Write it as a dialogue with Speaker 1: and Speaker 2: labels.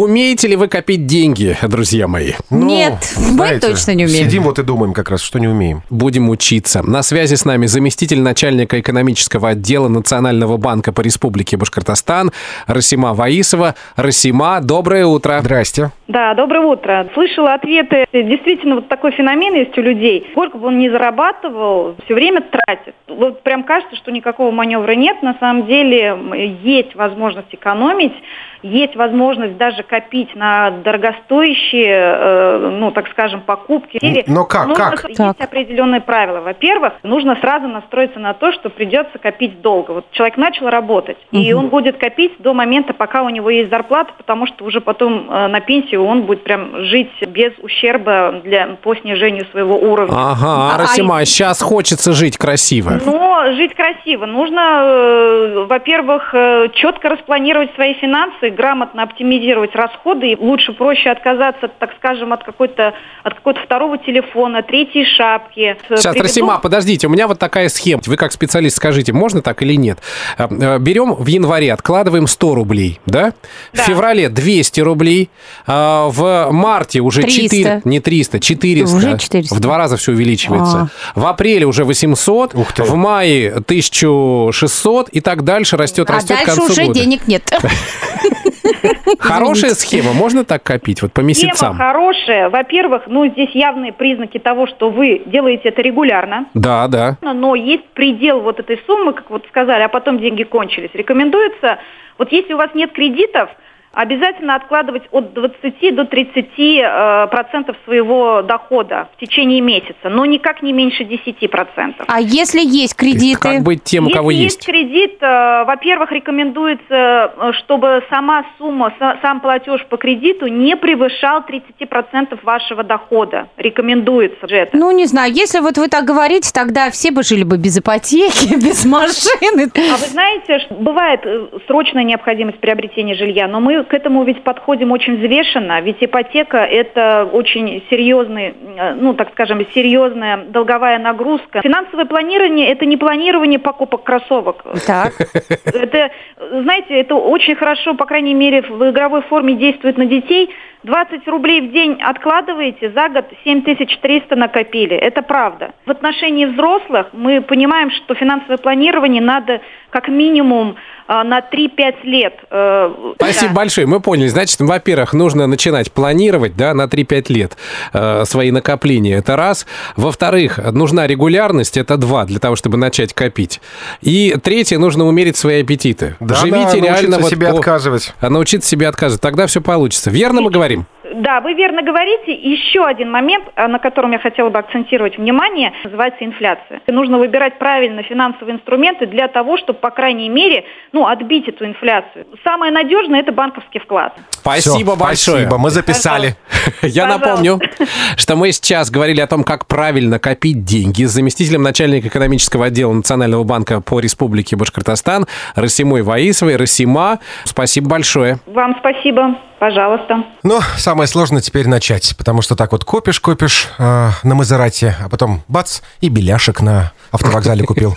Speaker 1: Умеете ли вы копить деньги, друзья мои?
Speaker 2: Ну, Нет, знаете, мы точно не умеем.
Speaker 3: Сидим вот и думаем как раз, что не умеем.
Speaker 1: Будем учиться. На связи с нами заместитель начальника экономического отдела Национального банка по Республике Башкортостан Расима Ваисова. Расима, доброе утро.
Speaker 3: Здрасте.
Speaker 4: Да, доброе утро. Слышала ответы. Действительно, вот такой феномен есть у людей. Сколько бы он ни зарабатывал, все время тратит. Вот прям кажется, что никакого маневра нет. На самом деле есть возможность экономить есть возможность даже копить на дорогостоящие, э, ну, так скажем, покупки.
Speaker 3: Но как?
Speaker 4: Нужно,
Speaker 3: как?
Speaker 4: Есть
Speaker 2: так.
Speaker 4: определенные правила. Во-первых, нужно сразу настроиться на то, что придется копить долго. Вот человек начал работать, угу. и он будет копить до момента, пока у него есть зарплата, потому что уже потом э, на пенсию он будет прям жить без ущерба для, по снижению своего уровня.
Speaker 1: Ага, а, Расима, а... сейчас хочется жить красиво.
Speaker 4: Но жить красиво. Нужно, э, во-первых, э, четко распланировать свои финансы, грамотно оптимизировать расходы, и лучше проще отказаться, так скажем, от какой-то от какого-то второго телефона, третьей шапки.
Speaker 1: Сейчас, Приведу... Расима, подождите, у меня вот такая схема. Вы как специалист скажите, можно так или нет? Э, э, берем в январе, откладываем 100 рублей, да? да. В феврале 200 рублей, а в марте уже 300. 4, не 300, 400.
Speaker 2: Уже 400.
Speaker 1: В два раза все увеличивается. А. В апреле уже 800, в мае 1600 и так дальше растет, а растет
Speaker 2: дальше
Speaker 1: к концу
Speaker 2: уже
Speaker 1: года.
Speaker 2: денег нет.
Speaker 1: Хорошая схема, можно так копить, вот по месяцам?
Speaker 4: Схема хорошая. Во-первых, ну, здесь явные признаки того, что вы делаете это регулярно.
Speaker 1: Да, да.
Speaker 4: Но есть предел вот этой суммы, как вот сказали, а потом деньги кончились. Рекомендуется, вот если у вас нет кредитов, обязательно откладывать от 20 до 30 э, процентов своего дохода в течение месяца, но никак не меньше 10 процентов.
Speaker 2: А если есть кредиты?
Speaker 1: Как быть тем,
Speaker 4: у
Speaker 1: кого
Speaker 4: есть?
Speaker 1: есть?
Speaker 4: есть кредит, э, во-первых, рекомендуется, э, чтобы сама сумма, сам платеж по кредиту не превышал 30 процентов вашего дохода. Рекомендуется же это.
Speaker 2: Ну, не знаю, если вот вы так говорите, тогда все бы жили бы без ипотеки, без машины.
Speaker 4: А вы знаете, бывает э, срочная необходимость приобретения жилья, но мы к этому ведь подходим очень взвешенно, ведь ипотека – это очень серьезный, э, ну, так скажем, серьезная долговая нагрузка. Финансовое планирование – это не планирование покупок кроссовок.
Speaker 2: Так.
Speaker 4: Это, знаете, это очень хорошо, по крайней мере, в игровой форме действует на детей – 20 рублей в день откладываете, за год 7300 накопили. Это правда. В отношении взрослых мы понимаем, что финансовое планирование надо как минимум а, на 3-5 лет.
Speaker 1: Э, Спасибо да. большое. Мы поняли. Значит, во-первых, нужно начинать планировать да, на 3-5 лет э, свои накопления. Это раз. Во-вторых, нужна регулярность. Это два, для того, чтобы начать копить. И третье, нужно умерить свои аппетиты.
Speaker 3: Да, Живите да, реально... вот себе по... отказывать.
Speaker 1: А научиться себе отказывать. Тогда все получится. Верно мы говорим?
Speaker 4: Да, вы верно говорите. Еще один момент, а, на котором я хотела бы акцентировать внимание, называется инфляция. Нужно выбирать правильно финансовые инструменты для того, чтобы, по крайней мере, ну, отбить эту инфляцию. Самое надежное – это банковский вклад.
Speaker 1: Спасибо
Speaker 3: Все,
Speaker 1: большое.
Speaker 3: Спасибо, мы записали.
Speaker 1: Я напомню, что мы сейчас говорили о том, как правильно копить деньги с заместителем начальника экономического отдела Национального банка по Республике Башкортостан Расимой Ваисовой. Расима, спасибо большое.
Speaker 4: Вам спасибо. Пожалуйста.
Speaker 3: Но самое сложное теперь начать, потому что так вот копишь, копишь э, на Мазерате, а потом бац, и беляшек на автовокзале купил.